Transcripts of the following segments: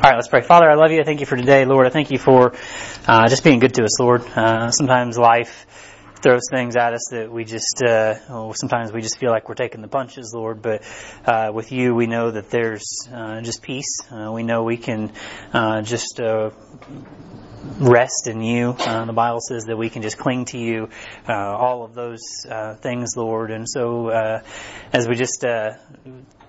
All right, let's pray. Father, I love you. I thank you for today, Lord. I thank you for uh, just being good to us, Lord. Uh, sometimes life throws things at us that we just, uh, oh, sometimes we just feel like we're taking the punches, Lord. But uh, with you, we know that there's uh, just peace. Uh, we know we can uh, just uh, rest in you. Uh, the Bible says that we can just cling to you, uh, all of those uh, things, Lord. And so, uh, as we just uh,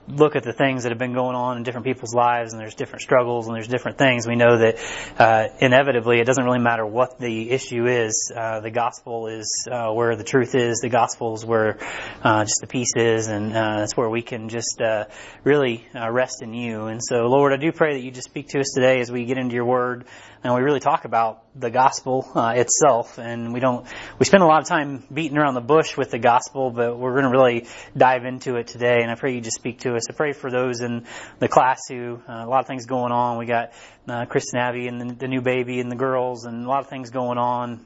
look at the things that have been going on in different people's lives, and there's different struggles and there's different things, we know that uh, inevitably it doesn't really matter what the issue is. Uh, the gospel is uh, where the truth is. The gospel is where uh, just the peace is, and uh, that's where we can just uh, really rest in you. And so, Lord, I do pray that you just speak to us today as we get into your word and we really talk about the gospel uh, itself. And we don't we spend a lot of time beating around the bush with the gospel but we're going to really dive into it today. And i pray you just speak to us. I pray for those in the class who uh, a lot of things going on. We got uh, and abby and the, the new baby and the girls and a lot of things going on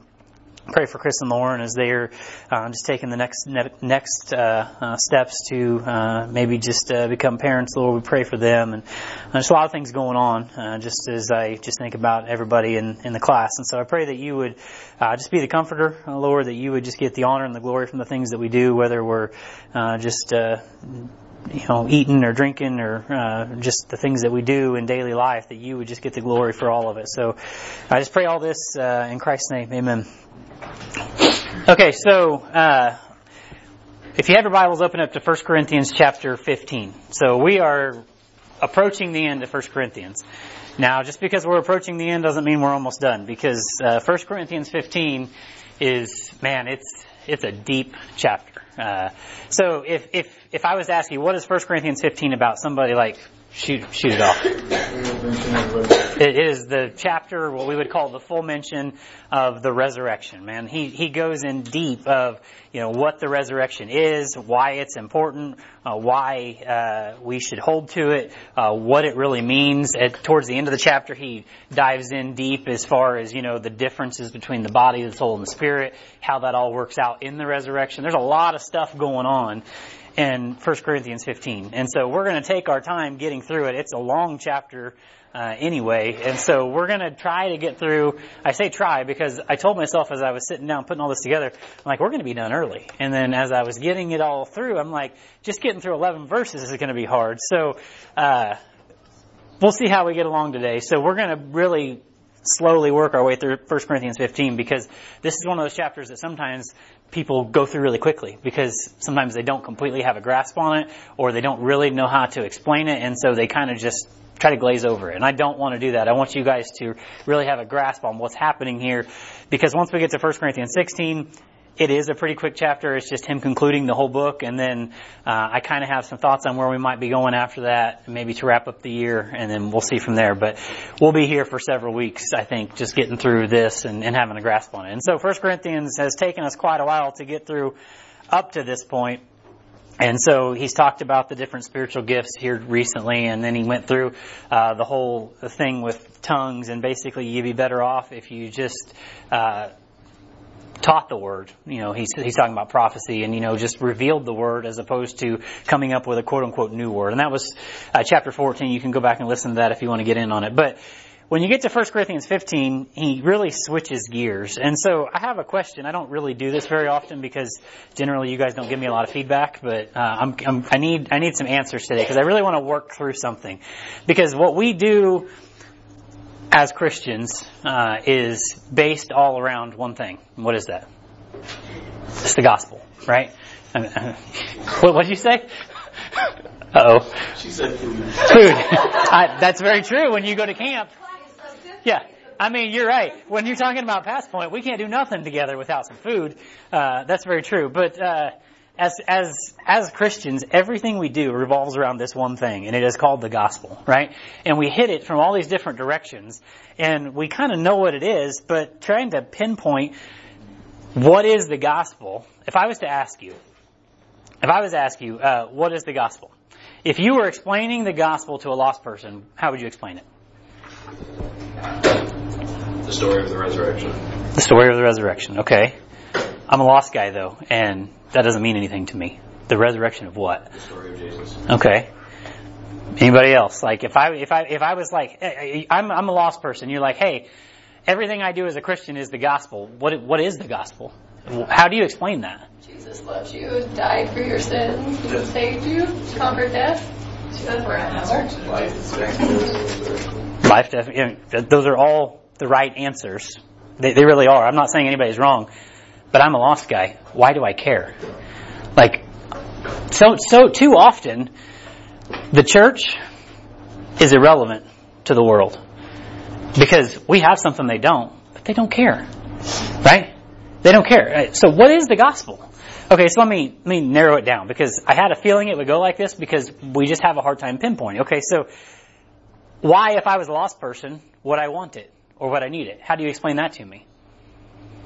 pray for Chris and Lauren as they're uh, just taking the next ne- next uh, uh, steps to uh, maybe just uh, become parents. Lord, we pray for them, and there's a lot of things going on. Uh, just as I just think about everybody in in the class, and so I pray that you would uh, just be the comforter, Lord, that you would just get the honor and the glory from the things that we do, whether we're uh, just. You know, eating or drinking or uh, just the things that we do in daily life, that you would just get the glory for all of it. So I just pray all this uh, in Christ's name. Amen. Okay, so uh, if you have your Bibles, open up to 1 Corinthians chapter 15. So we are approaching the end of 1 Corinthians. Now, just because we're approaching the end doesn't mean we're almost done, because uh, 1 Corinthians 15 is, man, it's it's a deep chapter. Uh, so if if if I was to ask you, what is 1 Corinthians 15 about? Somebody like shoot shoot it off. It is the chapter, what we would call the full mention of the resurrection. Man, he he goes in deep of you know what the resurrection is, why it's important, uh, why uh, we should hold to it, uh, what it really means. At, towards the end of the chapter, he dives in deep as far as you know the differences between the body, the soul, and the spirit, how that all works out in the resurrection. There's a lot of stuff going on in 1 Corinthians 15. And so we're going to take our time getting through it. It's a long chapter uh, anyway, and so we're going to try to get through. I say try because I told myself as I was sitting down putting all this together, I'm like, we're going to be done early. And then as I was getting it all through, I'm like, just getting through 11 verses is going to be hard. So uh, we'll see how we get along today. So we're going to really slowly work our way through 1 Corinthians 15 because this is one of those chapters that sometimes people go through really quickly because sometimes they don't completely have a grasp on it or they don't really know how to explain it and so they kind of just try to glaze over it. And I don't want to do that. I want you guys to really have a grasp on what's happening here because once we get to 1 Corinthians 16, it is a pretty quick chapter. It's just him concluding the whole book, and then uh, I kind of have some thoughts on where we might be going after that, maybe to wrap up the year, and then we'll see from there. But we'll be here for several weeks, I think, just getting through this and, and having a grasp on it. And so, First Corinthians has taken us quite a while to get through up to this point. And so he's talked about the different spiritual gifts here recently, and then he went through uh, the whole thing with tongues, and basically you'd be better off if you just uh, taught the word. You know, he's, he's talking about prophecy and, you know, just revealed the word as opposed to coming up with a quote unquote new word. And that was uh, chapter 14. You can go back and listen to that if you want to get in on it. But when you get to 1 Corinthians 15, he really switches gears. And so I have a question. I don't really do this very often because generally you guys don't give me a lot of feedback, but uh, I'm, I'm, I need I need some answers today because I really want to work through something. Because what we do as Christians uh, is based all around one thing. What is that? It's the gospel, right? what did you say? oh. She said food. Food. I, that's very true. When you go to camp, yeah. I mean, you're right. When you're talking about Pass Point, we can't do nothing together without some food. Uh, that's very true. But uh, as as as Christians, everything we do revolves around this one thing, and it is called the gospel, right? And we hit it from all these different directions, and we kind of know what it is, but trying to pinpoint what is the gospel. If I was to ask you, if I was to ask you, uh, what is the gospel? If you were explaining the gospel to a lost person, how would you explain it? The story of the resurrection. The story of the resurrection. Okay. I'm a lost guy though, and that doesn't mean anything to me. The resurrection of what? The story of Jesus. Okay. Anybody else? Like if I if I if I was like eh, eh, eh, I'm I'm a lost person, you're like, hey, everything I do as a Christian is the gospel. What what is the gospel? How do you explain that? Jesus loves you, died for your sins, He saved you, conquered death. That's where I'm at. Life, def- you know, those are all the right answers. They, they really are. I'm not saying anybody's wrong, but I'm a lost guy. Why do I care? Like, so so too often, the church is irrelevant to the world because we have something they don't, but they don't care, right? They don't care. So what is the gospel? Okay, so let me let me narrow it down because I had a feeling it would go like this because we just have a hard time pinpointing. Okay, so why, if I was a lost person, would I want it or would I need it? How do you explain that to me?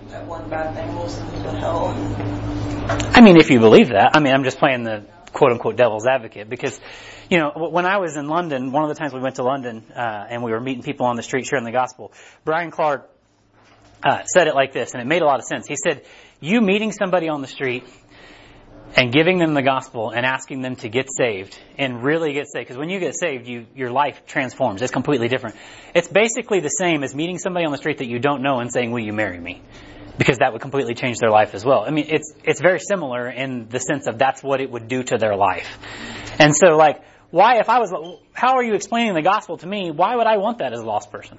That one bad thing will send you to hell. I mean, if you believe that, I mean, I'm just playing the quote unquote devil's advocate because, you know, when I was in London, one of the times we went to London uh, and we were meeting people on the street sharing the gospel, Brian Clark uh, said it like this, and it made a lot of sense. He said, "You meeting somebody on the street." And giving them the gospel and asking them to get saved and really get saved. Because when you get saved, you, your life transforms. It's completely different. It's basically the same as meeting somebody on the street that you don't know and saying, will you marry me? Because that would completely change their life as well. I mean, it's it's very similar in the sense of that's what it would do to their life. And so, like, why if I was, how are you explaining the gospel to me? Why would I want that as a lost person?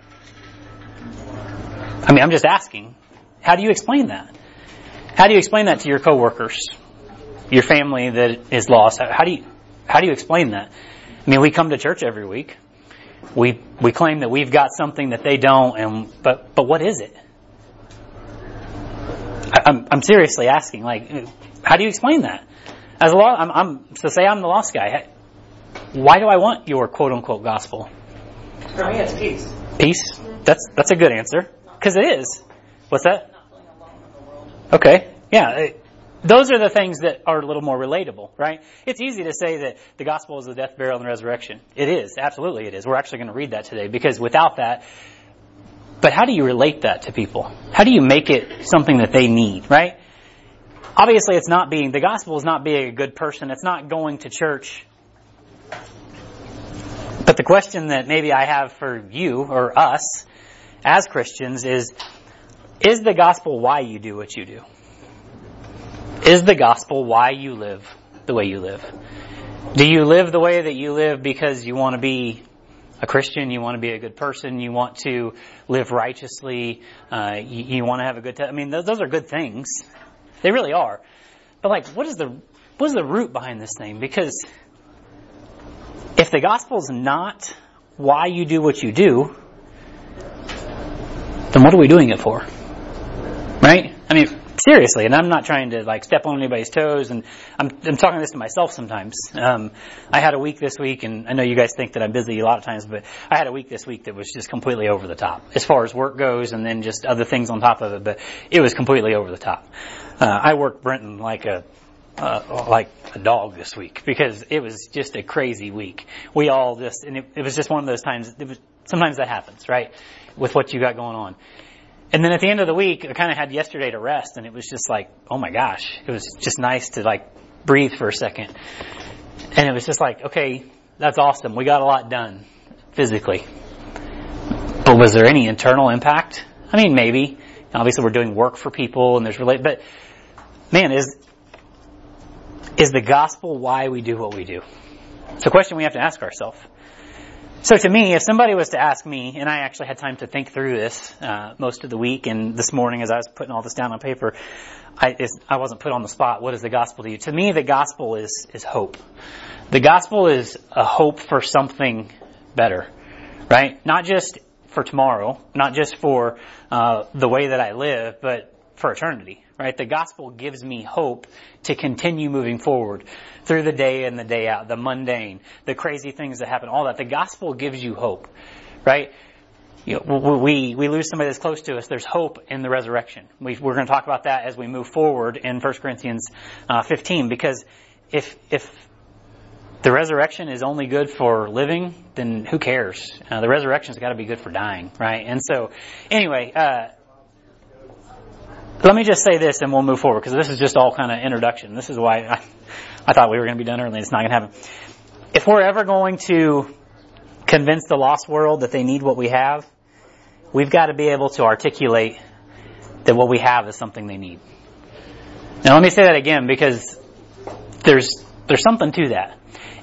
I mean, I'm just asking. How do you explain that? How do you explain that to your coworkers, your family that is lost? How do you how do you explain that? I mean, we come to church every week. We we claim that we've got something that they don't, and but but what is it? I'm, I'm seriously asking, like, how do you explain that? As a law, I'm, I'm, so say I'm the lost guy. Why do I want your quote unquote gospel? For me, it's peace. Peace? That's, that's a good answer. Cause it is. What's that? Not feeling alone in the world. Okay. Yeah. it- those are the things that are a little more relatable, right? It's easy to say that the gospel is the death, burial, and resurrection. It is. Absolutely it is. We're actually going to read that today because without that, but how do you relate that to people? How do you make it something that they need, right? Obviously it's not being, the gospel is not being a good person. It's not going to church. But the question that maybe I have for you or us as Christians is, is the gospel why you do what you do? Is the gospel why you live the way you live? Do you live the way that you live because you want to be a Christian, you want to be a good person, you want to live righteously, uh, you, you want to have a good time? I mean, those, those are good things. They really are. But like, what is the, what is the root behind this thing? Because if the gospel is not why you do what you do, then what are we doing it for? Seriously, and I'm not trying to like step on anybody's toes, and I'm, I'm talking this to myself sometimes. Um, I had a week this week, and I know you guys think that I'm busy a lot of times, but I had a week this week that was just completely over the top as far as work goes, and then just other things on top of it. But it was completely over the top. Uh, I worked Brenton like a uh, like a dog this week because it was just a crazy week. We all just, and it, it was just one of those times. It was, sometimes that happens, right, with what you got going on. And then at the end of the week, I kind of had yesterday to rest, and it was just like, oh my gosh, it was just nice to like breathe for a second. And it was just like, okay, that's awesome. We got a lot done physically. But was there any internal impact? I mean, maybe. Obviously, we're doing work for people, and there's relate. But man, is is the gospel why we do what we do? It's a question we have to ask ourselves. So to me, if somebody was to ask me, and I actually had time to think through this uh, most of the week, and this morning as I was putting all this down on paper, I, I wasn't put on the spot. What is the gospel to you? To me, the gospel is is hope. The gospel is a hope for something better, right? Not just for tomorrow, not just for uh, the way that I live, but for eternity, right? The gospel gives me hope to continue moving forward through the day and the day out, the mundane, the crazy things that happen, all that. The gospel gives you hope, right? You know, we, we lose somebody that's close to us. There's hope in the resurrection. We, are going to talk about that as we move forward in 1 Corinthians uh, 15 because if, if the resurrection is only good for living, then who cares? Uh, the resurrection's got to be good for dying, right? And so, anyway, uh, let me just say this and we'll move forward because this is just all kind of introduction. This is why I, I thought we were going to be done early. It's not going to happen. if we're ever going to convince the lost world that they need what we have, we've got to be able to articulate that what we have is something they need. Now let me say that again because there's, there's something to that.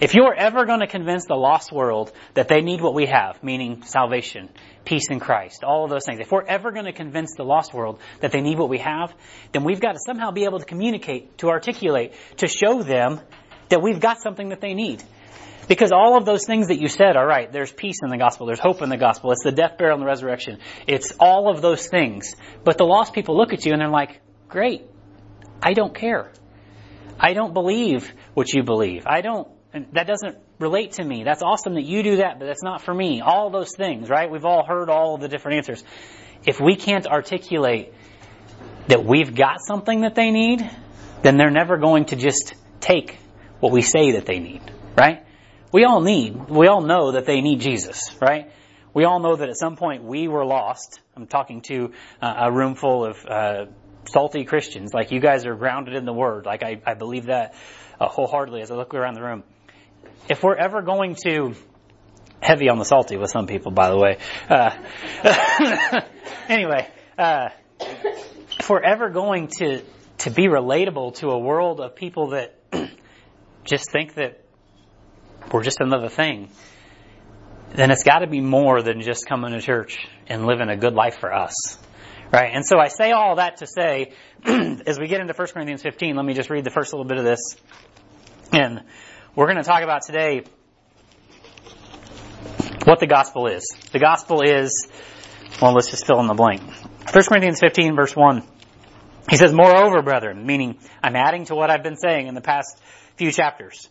If you're ever going to convince the lost world that they need what we have, meaning salvation, peace in Christ, all of those things, if we're ever going to convince the lost world that they need what we have, then we've got to somehow be able to communicate, to articulate, to show them that we've got something that they need. Because all of those things that you said are right. There's peace in the gospel. There's hope in the gospel. It's the death, burial, and the resurrection. It's all of those things. But the lost people look at you and they're like, great. I don't care. I don't believe what you believe. I don't, that doesn't relate to me. That's awesome that you do that, but that's not for me. All those things, right? We've all heard all the different answers. If we can't articulate that we've got something that they need, then they're never going to just take what we say that they need, right? We all need, we all know that they need Jesus, right? We all know that at some point we were lost. I'm talking to uh, a room full of uh, salty Christians. Like you guys are grounded in the Word. Like I, I believe that uh, wholeheartedly as I look around the room. If we're ever going to heavy on the salty with some people, by the way. Uh, anyway, uh, if we're ever going to to be relatable to a world of people that just think that we're just another thing, then it's got to be more than just coming to church and living a good life for us. Right? And so I say all that to say, as we get into 1 Corinthians 15, let me just read the first little bit of this. And we're going to talk about today what the gospel is. The gospel is, well, let's just fill in the blank. 1 Corinthians 15 verse 1. He says, moreover, brethren, meaning I'm adding to what I've been saying in the past few chapters.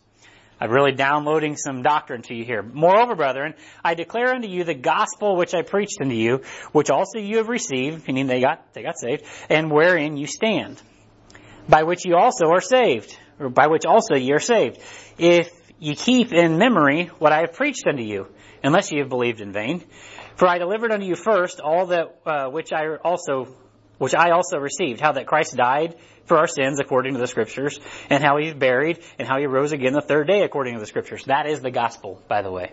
I'm really downloading some doctrine to you here. Moreover, brethren, I declare unto you the gospel which I preached unto you, which also you have received, meaning they got, they got saved, and wherein you stand, by which you also are saved, or by which also ye are saved, if ye keep in memory what I have preached unto you, unless ye have believed in vain. For I delivered unto you first all that uh, which I also which I also received, how that Christ died for our sins according to the scriptures, and how he's buried, and how he rose again the third day according to the scriptures. That is the gospel, by the way.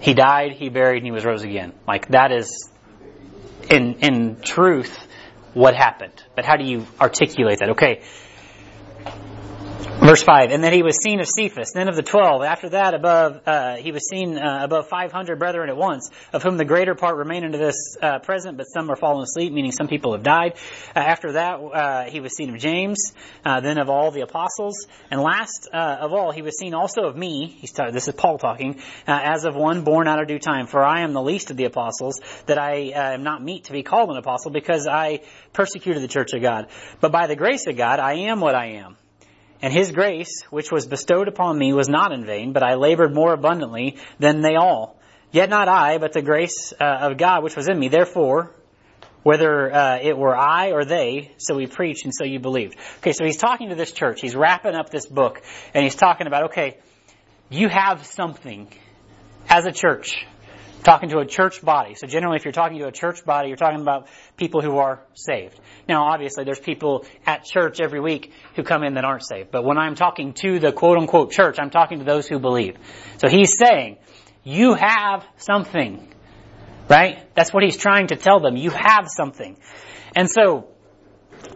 He died, he buried, and he was rose again. Like that is in in truth what happened. But how do you articulate that? Okay. Verse 5, and then he was seen of Cephas, then of the twelve. After that, above, uh, he was seen uh, above 500 brethren at once, of whom the greater part remain unto this uh, present, but some are fallen asleep, meaning some people have died. Uh, after that, uh, he was seen of James, uh, then of all the apostles, and last of all, he was seen also of me, ta- this is Paul talking, as of one born out of due time. For I am the least of the apostles, that I am not meet to be called an apostle, because I persecuted the church of God. But by the grace of God, I am what I am. And his grace, which was bestowed upon me, was not in vain, but I labored more abundantly than they all. Yet not I, but the grace uh, of God which was in me. Therefore, whether uh, it were I or they, so we preached and so you believed. Okay, so he's talking to this church. He's wrapping up this book, and he's talking about, okay, you have something as a church talking to a church body. So generally, if you're talking to a church body, you're talking about people who are saved. Now, obviously, there's people at church every week who come in that aren't saved. But when I'm talking to the quote unquote church, I'm talking to those who believe. So he's saying, you have something. Right? That's what he's trying to tell them. You have something. And so,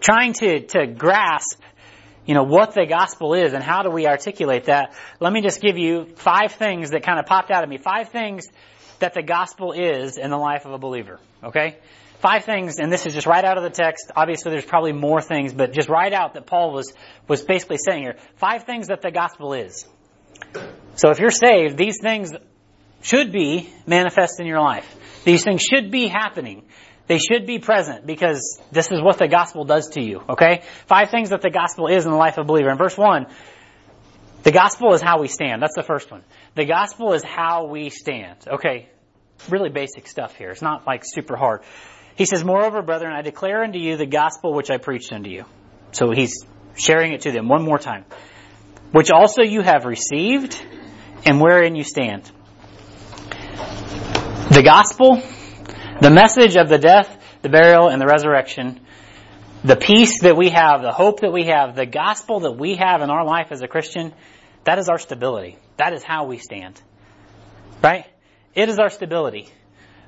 trying to, to grasp you know, what the gospel is and how do we articulate that, let me just give you five things that kind of popped out at me. Five things that the gospel is in the life of a believer. Okay? Five things, and this is just right out of the text. Obviously there's probably more things, but just right out that Paul was, was basically saying here. Five things that the gospel is. So if you're saved, these things should be manifest in your life. These things should be happening. They should be present because this is what the gospel does to you, okay? Five things that the gospel is in the life of a believer. In verse 1, the gospel is how we stand. That's the first one. The gospel is how we stand. Okay, really basic stuff here. It's not like super hard. He says, Moreover, brethren, I declare unto you the gospel which I preached unto you. So he's sharing it to them one more time. Which also you have received and wherein you stand. The gospel, the message of the death, the burial, and the resurrection, the peace that we have, the hope that we have, the gospel that we have in our life as a Christian, that is our stability. That is how we stand. Right? It is our stability.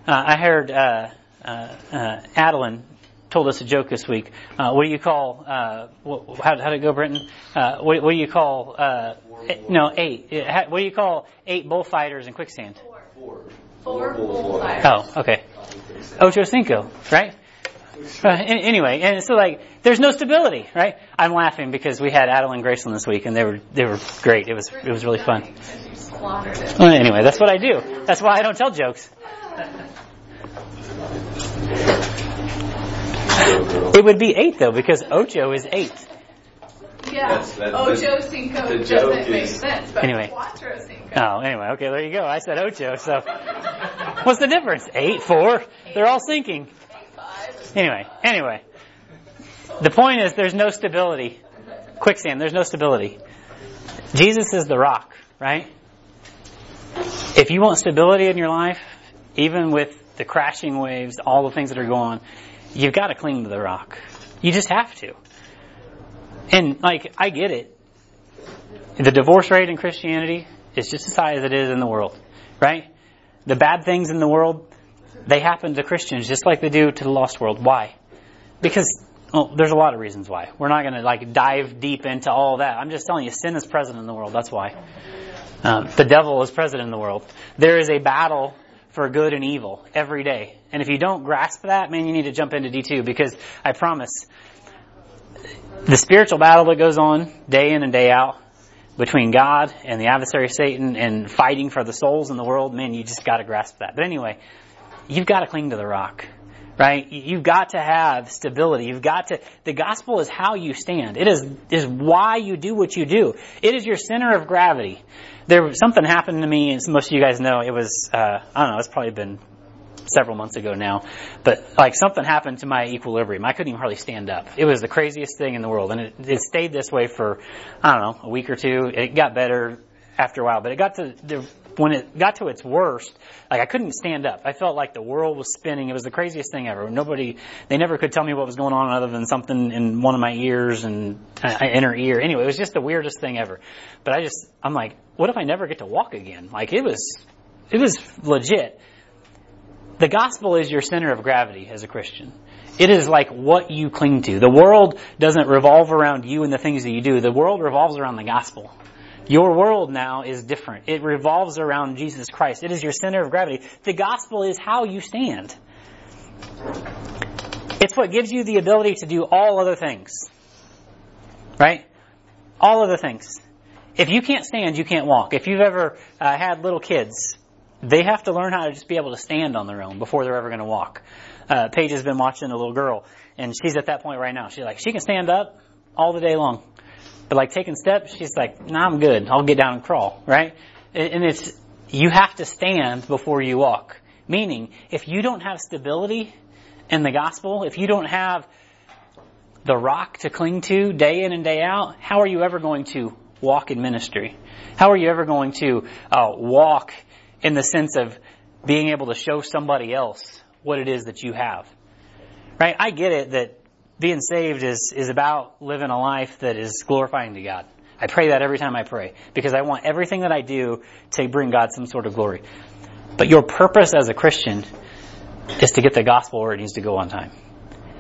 Uh, I heard uh, uh, uh, Adeline told us a joke this week. Uh, what do you call? Uh, what, how, how did it go, Brenton? Uh, what, what do you call? Uh, no, eight. Ha- What do you call eight bullfighters in quicksand? Four. Four bullfighters. Oh, okay. Ocho cinco, right? Uh, anyway, and so like, there's no stability, right? I'm laughing because we had Adeline Graceland this week, and they were they were great. It was it was really fun. Because you slaughtered it. Well, anyway, that's what I do. That's why I don't tell jokes. It would be eight though, because ocho is eight. Yeah. That's- that- Ocho the- Cinco the doesn't make is- sense, but Anyway. Cuatro Cinco. Oh, anyway, okay, there you go. I said ocho, so what's the difference? Eight, four. They're all sinking. Anyway, anyway. The point is there's no stability. Quicksand, there's no stability. Jesus is the rock, right? If you want stability in your life, even with the crashing waves, all the things that are going on, you've got to cling to the rock. You just have to. And like, I get it. The divorce rate in Christianity is just as high as it is in the world, right? The bad things in the world, they happen to Christians just like they do to the lost world. Why? Because well, there's a lot of reasons why. We're not going to like dive deep into all that. I'm just telling you, sin is present in the world. That's why. Um, the devil is present in the world. There is a battle for good and evil every day. And if you don't grasp that, man, you need to jump into D2 because I promise the spiritual battle that goes on day in and day out between God and the adversary Satan and fighting for the souls in the world, man, you just got to grasp that. But anyway, you've got to cling to the rock, right? You've got to have stability. You've got to, the gospel is how you stand. It is, is why you do what you do. It is your center of gravity. There, was something happened to me, as most of you guys know, it was, uh, I don't know, it's probably been several months ago now, but like something happened to my equilibrium. I couldn't even hardly stand up. It was the craziest thing in the world, and it, it stayed this way for I don't know a week or two. It got better after a while, but it got to the when it got to its worst, like I couldn't stand up. I felt like the world was spinning. It was the craziest thing ever. Nobody, they never could tell me what was going on other than something in one of my ears and uh, inner ear. Anyway, it was just the weirdest thing ever. But I just, I'm like, what if I never get to walk again? Like it was, it was legit. The gospel is your center of gravity as a Christian. It is like what you cling to. The world doesn't revolve around you and the things that you do. The world revolves around the gospel. Your world now is different. It revolves around Jesus Christ. It is your center of gravity. The gospel is how you stand. It's what gives you the ability to do all other things. Right? All other things. If you can't stand, you can't walk. If you've ever uh, had little kids, they have to learn how to just be able to stand on their own before they're ever going to walk. Uh, Paige has been watching a little girl, and she's at that point right now. She's like, she can stand up all the day long. But like taking steps, she's like, nah, I'm good. I'll get down and crawl, right? And it's, you have to stand before you walk. Meaning, if you don't have stability in the gospel, if you don't have the rock to cling to day in and day out, how are you ever going to walk in ministry? How are you ever going to uh, walk in the sense of being able to show somebody else what it is that you have? Right? I get it that being saved is, is about living a life that is glorifying to God. I pray that every time I pray because I want everything that I do to bring God some sort of glory. But your purpose as a Christian is to get the gospel where it needs to go on time.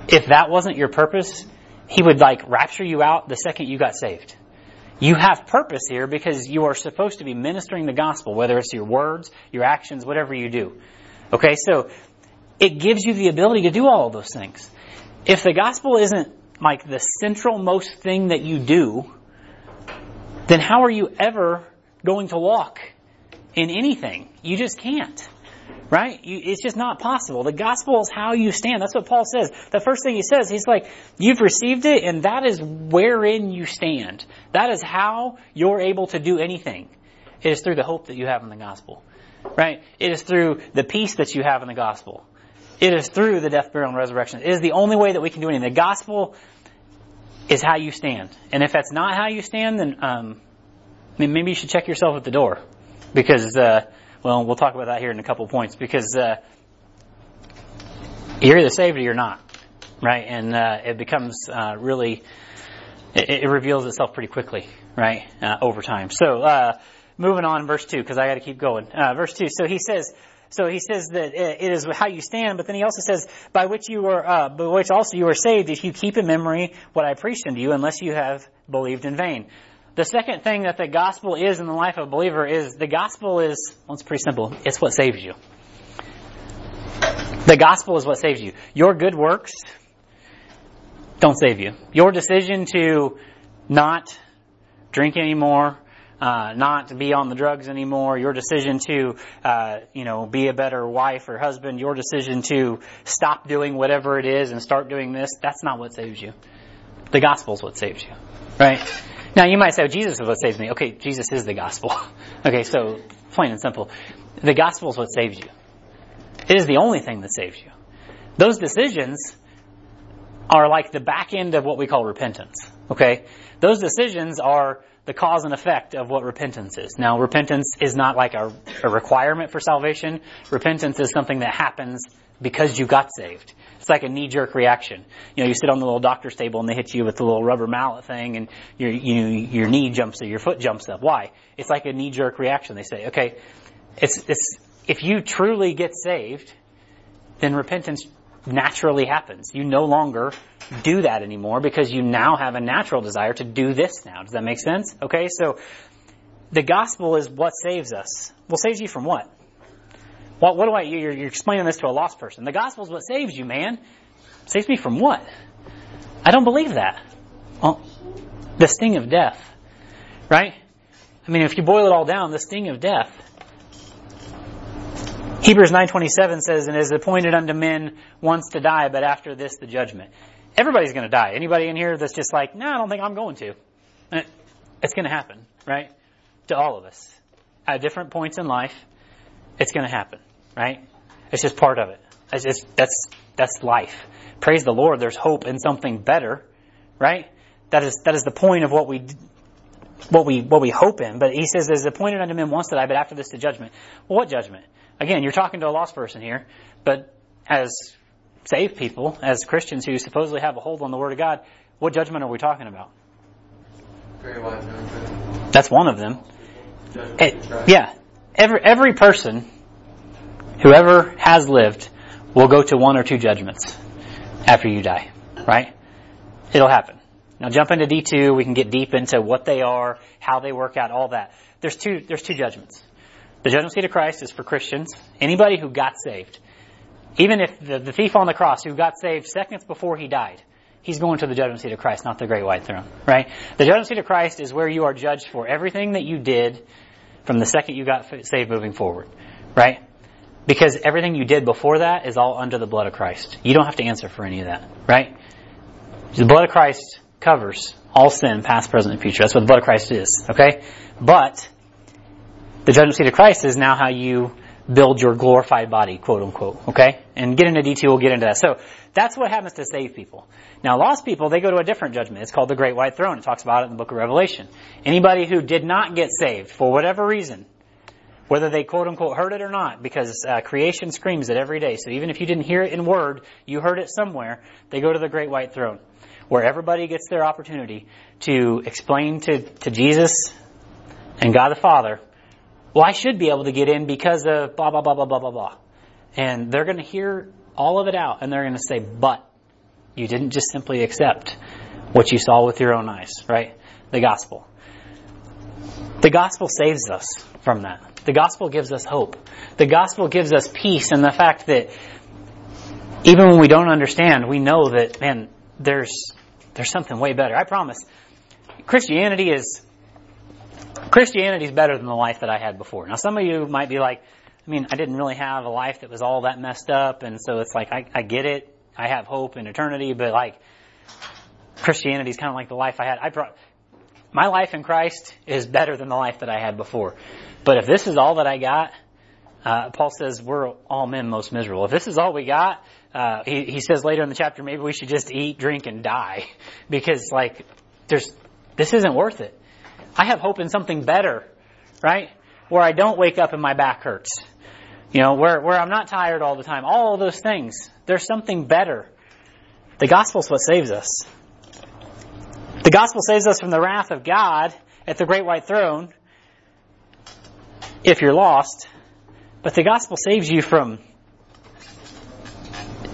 If that wasn't your purpose, he would like rapture you out the second you got saved. You have purpose here because you are supposed to be ministering the gospel, whether it's your words, your actions, whatever you do. Okay, so it gives you the ability to do all of those things. If the gospel isn't like the central most thing that you do, then how are you ever going to walk in anything? You just can't. Right? You, it's just not possible. The gospel is how you stand. That's what Paul says. The first thing he says, he's like, you've received it and that is wherein you stand. That is how you're able to do anything. It is through the hope that you have in the gospel. Right? It is through the peace that you have in the gospel. It is through the death, burial, and resurrection. It is the only way that we can do anything. The gospel is how you stand. And if that's not how you stand, then um, maybe you should check yourself at the door. Because, uh, well, we'll talk about that here in a couple points. Because uh, you're either saved or you're not. Right? And uh, it becomes uh, really, it, it reveals itself pretty quickly, right, uh, over time. So, uh, moving on, verse two, because I got to keep going. Verse two. So he says, so he says that it is how you stand, but then he also says, by which you are, uh, by which also you are saved, if you keep in memory what I preached unto you, unless you have believed in vain. The second thing that the gospel is in the life of a believer is the gospel is, well, it's pretty simple. It's what saves you. The gospel is what saves you. Your good works don't save you. Your decision to not drink anymore, uh, not be on the drugs anymore, your decision to, uh, you know, be a better wife or husband, your decision to stop doing whatever it is and start doing this, that's not what saves you. The gospel is what saves you. Right? Now you might say, oh, Jesus is what saves me. Okay, Jesus is the gospel. okay, so plain and simple. The gospel is what saves you. It is the only thing that saves you. Those decisions are like the back end of what we call repentance. Okay? Those decisions are the cause and effect of what repentance is. Now, repentance is not like a, a requirement for salvation. Repentance is something that happens because you got saved. It's like a knee-jerk reaction. You know, you sit on the little doctor's table and they hit you with the little rubber mallet thing and your, you, your knee jumps or your foot jumps up. Why? It's like a knee-jerk reaction. They say, okay, it's, it's, if you truly get saved, then repentance naturally happens. You no longer do that anymore because you now have a natural desire to do this now. Does that make sense? Okay, so the gospel is what saves us. Well, saves you from what? What, what do I, you're, you're explaining this to a lost person. The gospel is what saves you, man. Saves me from what? I don't believe that. Well, the sting of death. Right? I mean, if you boil it all down, the sting of death. Hebrews 9:27 says, "And it is appointed unto men once to die, but after this the judgment." Everybody's going to die. Anybody in here that's just like, "No, I don't think I'm going to." It's going to happen, right? To all of us. At different points in life, it's going to happen, right? It's just part of it. It's just, that's that's life. Praise the Lord. There's hope in something better, right? That is that is the point of what we what we what we hope in. But he says, "There's appointed unto men once to die, but after this the judgment." Well, what judgment? Again, you're talking to a lost person here, but as saved people, as Christians who supposedly have a hold on the Word of God, what judgment are we talking about? That's one of them. It, eh, yeah, every every person, whoever has lived, will go to one or two judgments after you die. Right? It'll happen. Now jump into D two. We can get deep into what they are, how they work out, all that. There's two. There's two judgments. The judgment seat of Christ is for Christians. Anybody who got saved. Even if the, the thief on the cross who got saved seconds before he died, he's going to the judgment seat of Christ, not the great white throne, right? The judgment seat of Christ is where you are judged for everything that you did from the second you got saved moving forward, right? Because everything you did before that is all under the blood of Christ. You don't have to answer for any of that, right? The blood of Christ covers all sin, past, present, and future. That's what the blood of Christ is, okay? But the judgment seat of Christ is now how you build your glorified body, quote unquote. Okay? And get into detail, we'll get into that. So that's what happens to saved people. Now lost people, they go to a different judgment. It's called the Great White Throne. It talks about it in the book of Revelation. Anybody who did not get saved for whatever reason, whether they quote unquote heard it or not, because uh, creation screams it every day. So even if you didn't hear it in word, you heard it somewhere, they go to the Great White Throne. Where everybody gets their opportunity to explain to, to Jesus and God the Father well, I should be able to get in because of blah, blah, blah, blah, blah, blah, blah. And they're going to hear all of it out and they're going to say, but you didn't just simply accept what you saw with your own eyes, right? The gospel. The gospel saves us from that. The gospel gives us hope. The gospel gives us peace and the fact that even when we don't understand, we know that, man, there's, there's something way better. I promise. Christianity is Christianity is better than the life that I had before. Now, some of you might be like, I mean, I didn't really have a life that was all that messed up, and so it's like, I, I get it. I have hope in eternity, but like, Christianity is kind of like the life I had. I brought, my life in Christ is better than the life that I had before. But if this is all that I got, uh, Paul says we're all men most miserable. If this is all we got, uh, he, he says later in the chapter, maybe we should just eat, drink, and die. Because like, there's, this isn't worth it. I have hope in something better, right? Where I don't wake up and my back hurts. You know, where, where I'm not tired all the time. All those things. There's something better. The gospel's what saves us. The gospel saves us from the wrath of God at the great white throne. if you're lost, but the gospel saves you from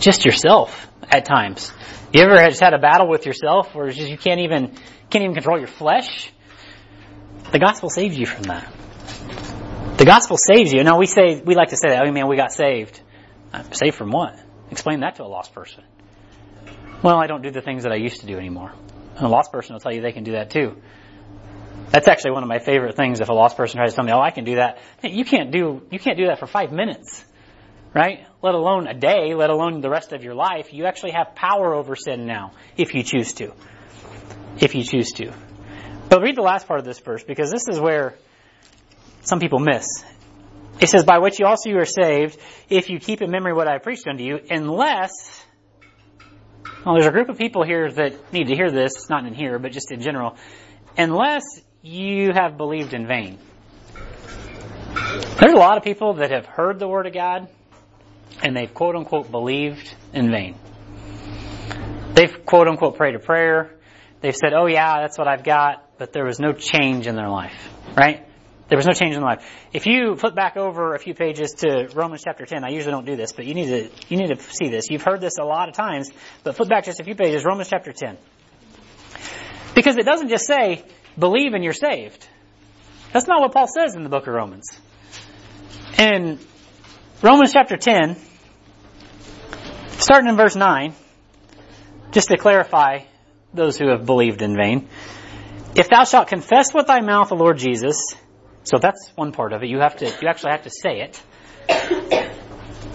just yourself at times. You ever just had a battle with yourself where you can't even can't even control your flesh? The gospel saves you from that. The gospel saves you. Now we say we like to say that, oh man, we got saved. Uh, saved from what? Explain that to a lost person. Well, I don't do the things that I used to do anymore. And a lost person will tell you they can do that too. That's actually one of my favorite things. If a lost person tries to tell me, "Oh, I can do that," you can't do you can't do that for five minutes, right? Let alone a day, let alone the rest of your life. You actually have power over sin now, if you choose to. If you choose to. But read the last part of this verse because this is where some people miss. It says, "By which you also you are saved, if you keep in memory what I preached unto you, unless." Well, there's a group of people here that need to hear this, not in here, but just in general. Unless you have believed in vain. There's a lot of people that have heard the Word of God and they've quote unquote believed in vain. They've quote unquote prayed a prayer. They've said, oh yeah, that's what I've got, but there was no change in their life, right? There was no change in their life. If you flip back over a few pages to Romans chapter 10, I usually don't do this, but you need to, you need to see this. You've heard this a lot of times, but flip back just a few pages, Romans chapter 10. Because it doesn't just say, believe and you're saved. That's not what Paul says in the book of Romans. In Romans chapter 10, starting in verse 9, just to clarify those who have believed in vain, if thou shalt confess with thy mouth the Lord Jesus, so that's one part of it, you have to, you actually have to say it,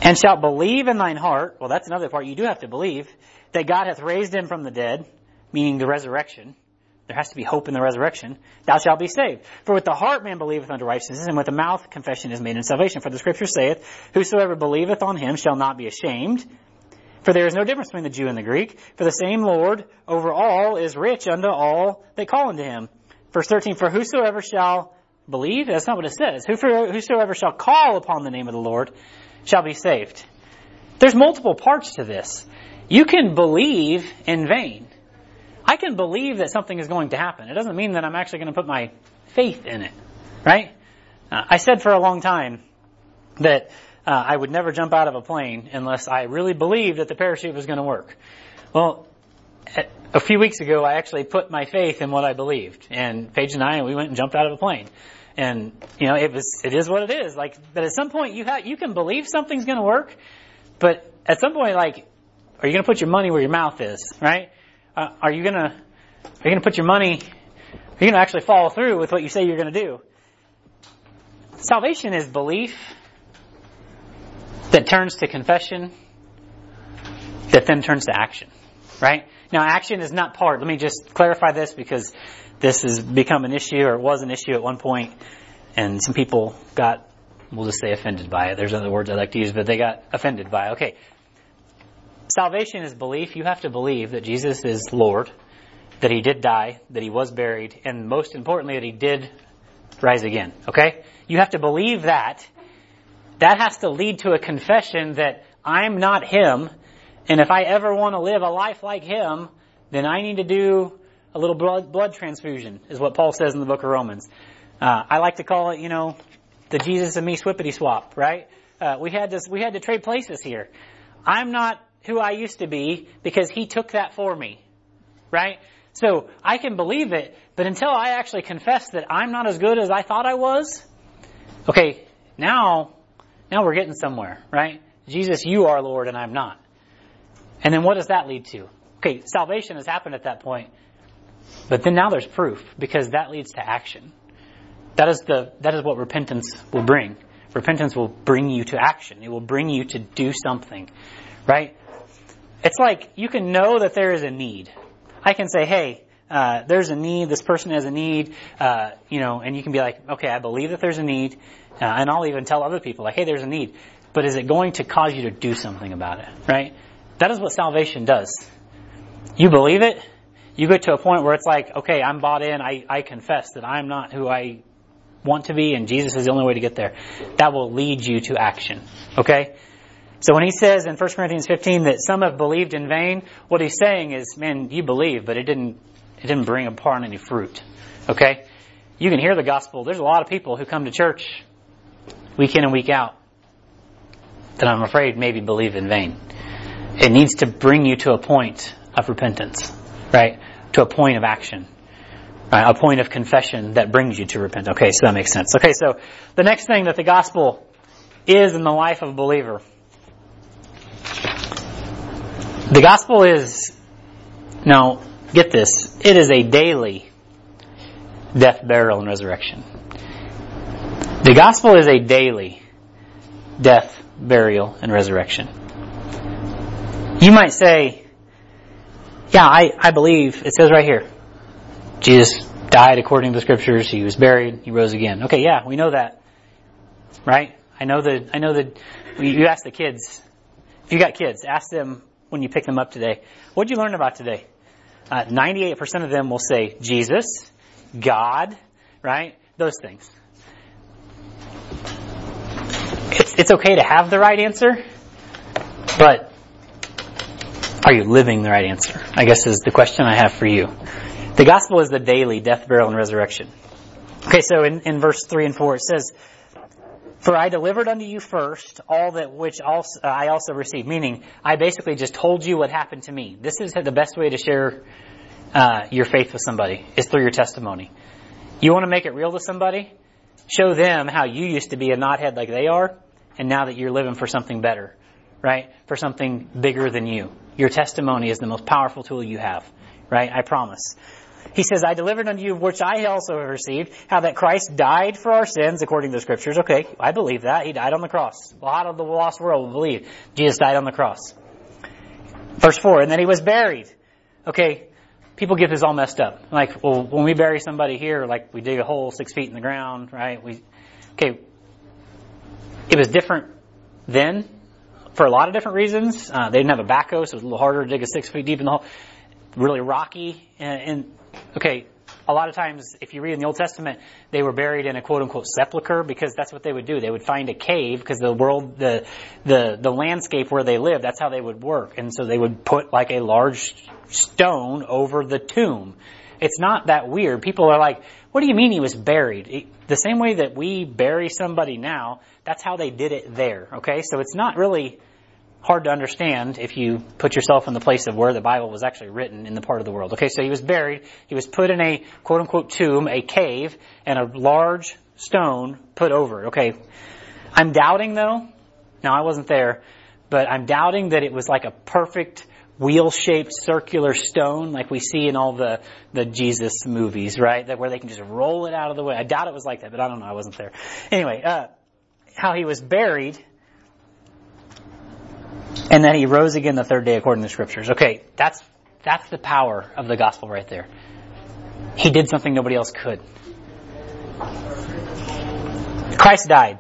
and shalt believe in thine heart, well that's another part, you do have to believe, that God hath raised him from the dead, meaning the resurrection, there has to be hope in the resurrection. Thou shalt be saved. For with the heart man believeth unto righteousness, and with the mouth confession is made in salvation. For the scripture saith, Whosoever believeth on him shall not be ashamed. For there is no difference between the Jew and the Greek. For the same Lord over all is rich unto all that call unto him. Verse 13, For whosoever shall believe, that's not what it says. Whosoever shall call upon the name of the Lord shall be saved. There's multiple parts to this. You can believe in vain. I can believe that something is going to happen. It doesn't mean that I'm actually going to put my faith in it, right? Uh, I said for a long time that uh, I would never jump out of a plane unless I really believed that the parachute was going to work. Well, a few weeks ago, I actually put my faith in what I believed, and Paige and I, we went and jumped out of a plane. And you know, it was, it is what it is. Like, but at some point, you have, you can believe something's going to work, but at some point, like, are you going to put your money where your mouth is, right? Uh, are you gonna are you gonna put your money? Are you gonna actually follow through with what you say you're gonna do? Salvation is belief that turns to confession, that then turns to action. Right now, action is not part. Let me just clarify this because this has become an issue, or it was an issue at one point, and some people got, we'll just say, offended by it. There's other words I like to use, but they got offended by it. Okay, Salvation is belief. You have to believe that Jesus is Lord, that He did die, that He was buried, and most importantly, that He did rise again. Okay? You have to believe that. That has to lead to a confession that I'm not Him, and if I ever want to live a life like Him, then I need to do a little blood, blood transfusion, is what Paul says in the book of Romans. Uh, I like to call it, you know, the Jesus and me swippity swap, right? Uh, we had to, we had to trade places here. I'm not who I used to be because he took that for me. Right? So I can believe it, but until I actually confess that I'm not as good as I thought I was, okay, now, now we're getting somewhere, right? Jesus, you are Lord and I'm not. And then what does that lead to? Okay, salvation has happened at that point, but then now there's proof because that leads to action. That is the, that is what repentance will bring. Repentance will bring you to action. It will bring you to do something, right? It's like you can know that there is a need. I can say, hey, uh, there's a need, this person has a need, uh, you know, and you can be like, okay, I believe that there's a need, uh, and I'll even tell other people, like, hey, there's a need. But is it going to cause you to do something about it, right? That is what salvation does. You believe it, you get to a point where it's like, okay, I'm bought in, I, I confess that I'm not who I want to be, and Jesus is the only way to get there. That will lead you to action, okay? So when he says in 1 Corinthians 15 that some have believed in vain, what he's saying is, man, you believe, but it didn't, it didn't bring upon any fruit. Okay? You can hear the gospel. There's a lot of people who come to church week in and week out, that I'm afraid maybe believe in vain. It needs to bring you to a point of repentance, right? To a point of action. Right? A point of confession that brings you to repent. Okay, so that makes sense. Okay, so the next thing that the gospel is in the life of a believer. The gospel is, now, get this, it is a daily death, burial, and resurrection. The gospel is a daily death, burial, and resurrection. You might say, yeah, I, I believe, it says right here, Jesus died according to the scriptures, he was buried, he rose again. Okay, yeah, we know that. Right? I know that, I know that, you ask the kids, if you got kids, ask them when you pick them up today, what'd you learn about today? Uh, 98% of them will say Jesus, God, right? Those things. It's, it's okay to have the right answer, but are you living the right answer? I guess is the question I have for you. The gospel is the daily death, burial, and resurrection. Okay, so in, in verse 3 and 4 it says, For I delivered unto you first all that which also, uh, I also received. Meaning, I basically just told you what happened to me. This is the best way to share uh, your faith with somebody, is through your testimony. You want to make it real to somebody? Show them how you used to be a knothead like they are, and now that you're living for something better, right? For something bigger than you. Your testimony is the most powerful tool you have, right? I promise. He says, I delivered unto you which I also have received, how that Christ died for our sins according to the scriptures. Okay, I believe that. He died on the cross. Well, how did the lost world will believe Jesus died on the cross? Verse 4, and then he was buried. Okay, people get this all messed up. Like, well, when we bury somebody here, like we dig a hole six feet in the ground, right? We, okay, it was different then for a lot of different reasons. Uh, they didn't have a backhoe, so it was a little harder to dig a six feet deep in the hole. Really rocky, and, and okay, a lot of times, if you read in the Old Testament, they were buried in a quote unquote sepulcher because that's what they would do. They would find a cave because the world, the, the, the landscape where they lived, that's how they would work. And so they would put like a large stone over the tomb. It's not that weird. People are like, what do you mean he was buried? The same way that we bury somebody now, that's how they did it there. Okay? So it's not really hard to understand if you put yourself in the place of where the Bible was actually written in the part of the world. Okay, so he was buried. He was put in a quote unquote tomb, a cave, and a large stone put over it. Okay. I'm doubting though. Now I wasn't there, but I'm doubting that it was like a perfect wheel-shaped circular stone like we see in all the, the Jesus movies, right? That where they can just roll it out of the way. I doubt it was like that, but I don't know. I wasn't there. Anyway, uh, how he was buried and then he rose again the third day according to the scriptures. Okay, that's, that's the power of the gospel right there. He did something nobody else could. Christ died.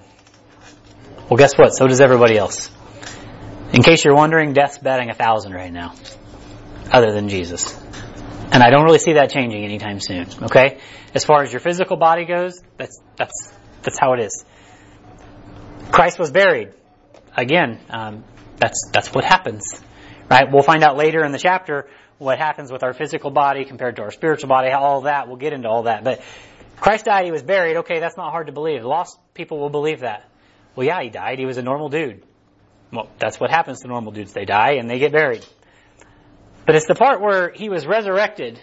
Well, guess what? So does everybody else. In case you're wondering, death's batting a thousand right now. Other than Jesus. And I don't really see that changing anytime soon. Okay? As far as your physical body goes, that's, that's, that's how it is. Christ was buried. Again, um, that's, that's what happens. Right? We'll find out later in the chapter what happens with our physical body compared to our spiritual body, all that. We'll get into all that. But Christ died, he was buried. Okay, that's not hard to believe. Lost people will believe that. Well, yeah, he died. He was a normal dude. Well, that's what happens to normal dudes. They die and they get buried. But it's the part where he was resurrected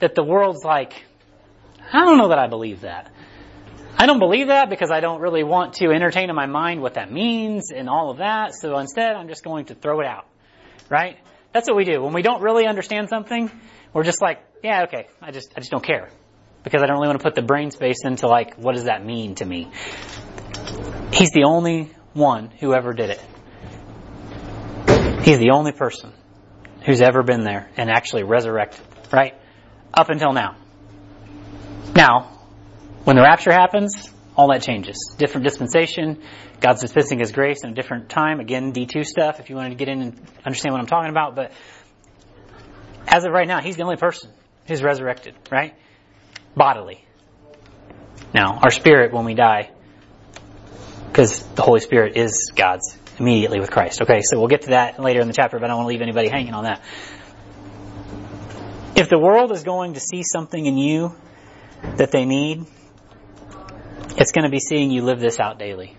that the world's like, I don't know that I believe that. I don't believe that because I don't really want to entertain in my mind what that means and all of that. So instead, I'm just going to throw it out. Right? That's what we do. When we don't really understand something, we're just like, yeah, okay, I just, I just don't care. Because I don't really want to put the brain space into like, what does that mean to me? He's the only one who ever did it. He's the only person who's ever been there and actually resurrected, right? Up until now. Now, when the rapture happens, all that changes. Different dispensation. God's dispensing His grace in a different time. Again, D2 stuff if you wanted to get in and understand what I'm talking about. But as of right now, He's the only person who's resurrected, right? Bodily. Now, our spirit when we die, because the Holy Spirit is God's immediately with Christ. Okay, so we'll get to that later in the chapter, but I don't want to leave anybody hanging on that. If the world is going to see something in you that they need, it's going to be seeing you live this out daily.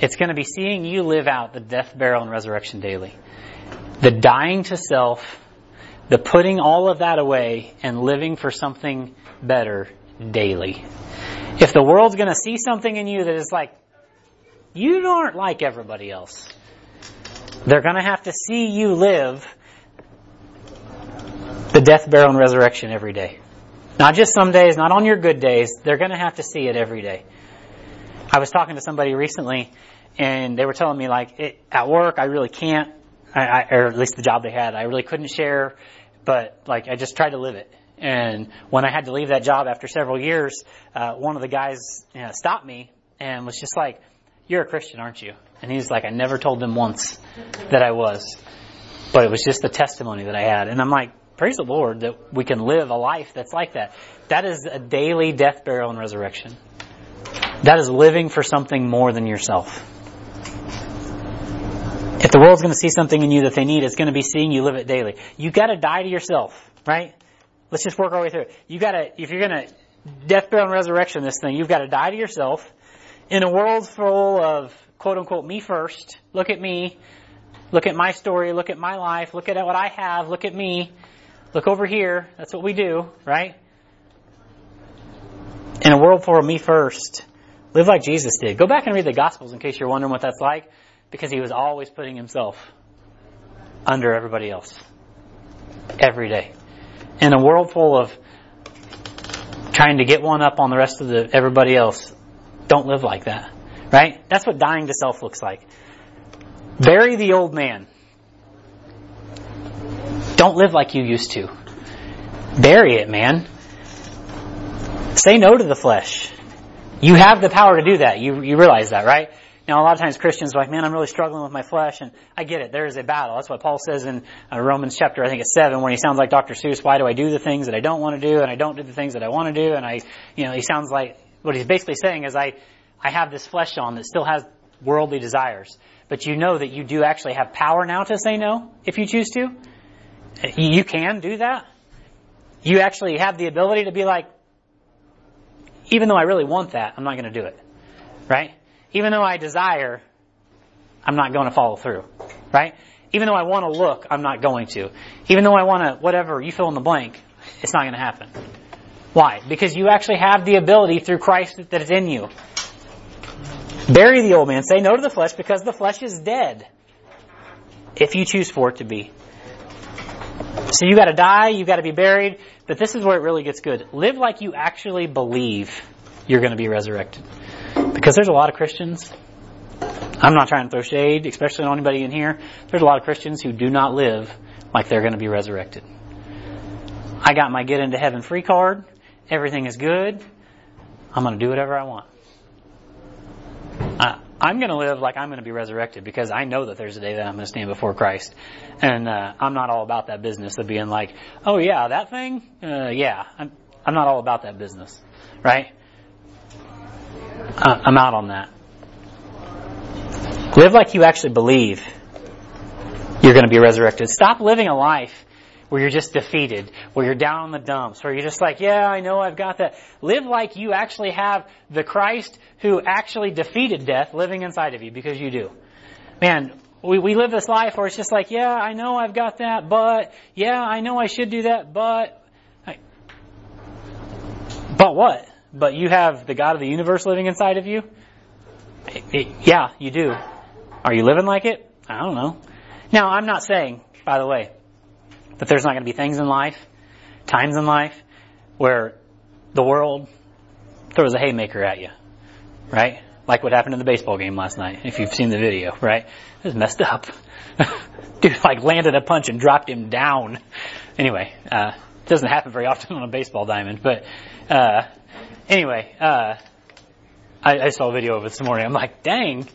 It's going to be seeing you live out the death, burial, and resurrection daily. The dying to self, the putting all of that away and living for something better daily. If the world's going to see something in you that is like, you aren't like everybody else, they're going to have to see you live the death, burial, and resurrection every day. Not just some days, not on your good days. They're going to have to see it every day. I was talking to somebody recently, and they were telling me like it, at work, I really can't, I, I, or at least the job they had, I really couldn't share, but like I just tried to live it. And when I had to leave that job after several years, uh, one of the guys you know, stopped me and was just like, "You're a Christian, aren't you?" And he's like, "I never told them once that I was, but it was just the testimony that I had." And I'm like, "Praise the Lord that we can live a life that's like that. That is a daily death, burial, and resurrection." That is living for something more than yourself. If the world's going to see something in you that they need, it's going to be seeing you live it daily. You got to die to yourself, right? Let's just work our way through it. You got to, if you're going to death, burial, and resurrection this thing, you've got to die to yourself in a world full of quote unquote me first. Look at me. Look at my story. Look at my life. Look at what I have. Look at me. Look over here. That's what we do, right? In a world full of me first, live like Jesus did. Go back and read the Gospels in case you're wondering what that's like, because he was always putting himself under everybody else. Every day. In a world full of trying to get one up on the rest of the everybody else, don't live like that. Right? That's what dying to self looks like. Bury the old man. Don't live like you used to. Bury it, man. Say no to the flesh. You have the power to do that. You, you realize that, right? Now, a lot of times Christians are like, man, I'm really struggling with my flesh, and I get it. There is a battle. That's what Paul says in uh, Romans chapter, I think it's seven, when he sounds like Dr. Seuss. Why do I do the things that I don't want to do, and I don't do the things that I want to do? And I, you know, he sounds like what he's basically saying is, I, I have this flesh on that still has worldly desires, but you know that you do actually have power now to say no if you choose to. You can do that. You actually have the ability to be like, even though I really want that, I'm not going to do it, right? even though I desire, I'm not going to follow through, right? Even though I want to look, I'm not going to. Even though I want to, whatever, you fill in the blank, it's not going to happen. Why? Because you actually have the ability through Christ that is in you. Bury the old man. Say no to the flesh because the flesh is dead. If you choose for it to be. So you gotta die, you gotta be buried, but this is where it really gets good. Live like you actually believe you're gonna be resurrected. Because there's a lot of Christians, I'm not trying to throw shade, especially on anybody in here, there's a lot of Christians who do not live like they're going to be resurrected. I got my get into heaven free card, everything is good, I'm going to do whatever I want. I'm going to live like I'm going to be resurrected because I know that there's a day that I'm going to stand before Christ. And uh, I'm not all about that business of being like, oh yeah, that thing? Uh, yeah. I'm, I'm not all about that business. Right? Uh, I'm out on that. Live like you actually believe you're going to be resurrected. Stop living a life where you're just defeated, where you're down in the dumps, where you're just like, yeah, I know I've got that. Live like you actually have the Christ who actually defeated death living inside of you because you do. Man, we, we live this life where it's just like, yeah, I know I've got that, but, yeah, I know I should do that, but, I, but what? but you have the God of the universe living inside of you? It, it, yeah, you do. Are you living like it? I don't know. Now, I'm not saying, by the way, that there's not going to be things in life, times in life, where the world throws a haymaker at you, right? Like what happened in the baseball game last night, if you've seen the video, right? It was messed up. Dude, like landed a punch and dropped him down. Anyway, uh, it doesn't happen very often on a baseball diamond, but, uh, Anyway, uh, I, I, saw a video of it this morning. I'm like, dang.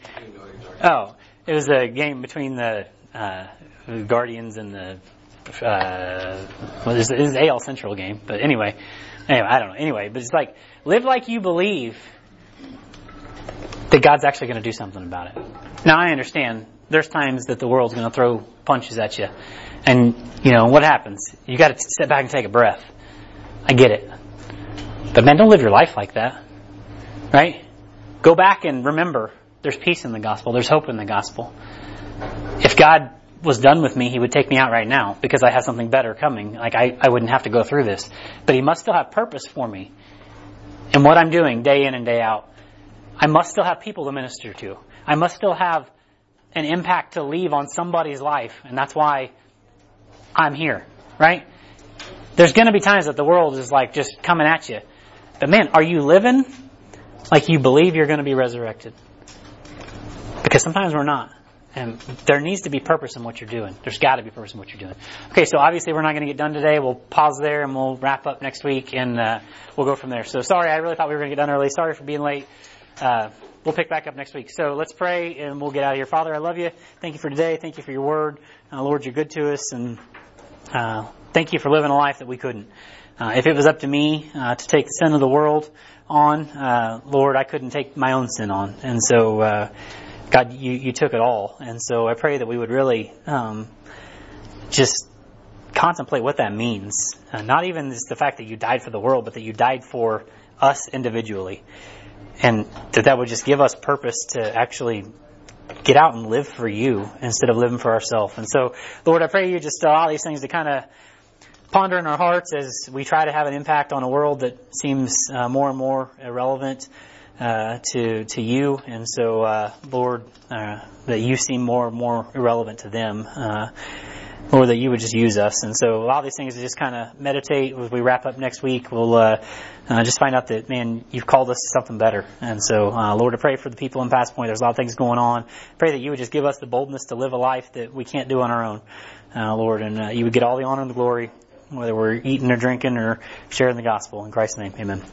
Oh, it was a game between the, uh, the Guardians and the, uh, well, this is AL Central game. But anyway, anyway, I don't know. Anyway, but it's like, live like you believe that God's actually going to do something about it. Now I understand there's times that the world's going to throw punches at you. And, you know, what happens? You got to step back and take a breath. I get it. But man, don't live your life like that. Right? Go back and remember there's peace in the gospel. There's hope in the gospel. If God was done with me, He would take me out right now because I have something better coming. Like I, I wouldn't have to go through this. But He must still have purpose for me. And what I'm doing day in and day out. I must still have people to minister to. I must still have an impact to leave on somebody's life. And that's why I'm here, right? There's gonna be times that the world is like just coming at you. But man, are you living like you believe you're gonna be resurrected? Because sometimes we're not. And there needs to be purpose in what you're doing. There's got to be purpose in what you're doing. Okay, so obviously we're not going to get done today. We'll pause there and we'll wrap up next week and uh, we'll go from there. So sorry, I really thought we were going to get done early. Sorry for being late. Uh, we'll pick back up next week. So let's pray and we'll get out of here. Father, I love you. Thank you for today. Thank you for your word. Uh, Lord, you're good to us and uh, thank you for living a life that we couldn't. Uh, if it was up to me uh, to take the sin of the world on, Lord, I couldn't take my own sin on. And so, God, you, you took it all. And so I pray that we would really um, just contemplate what that means. Uh, not even just the fact that you died for the world, but that you died for us individually. And that that would just give us purpose to actually get out and live for you instead of living for ourselves. And so, Lord, I pray you just allow these things to kind of ponder in our hearts as we try to have an impact on a world that seems uh, more and more irrelevant uh, to to you, and so uh, Lord, uh, that you seem more and more irrelevant to them. Uh, or that you would just use us. And so a lot of these things to just kind of meditate as we wrap up next week. We'll uh, uh, just find out that, man, you've called us to something better. And so, uh, Lord, I pray for the people in Pass Point. There's a lot of things going on. Pray that you would just give us the boldness to live a life that we can't do on our own, uh, Lord. And uh, you would get all the honor and the glory, whether we're eating or drinking or sharing the gospel. In Christ's name, amen.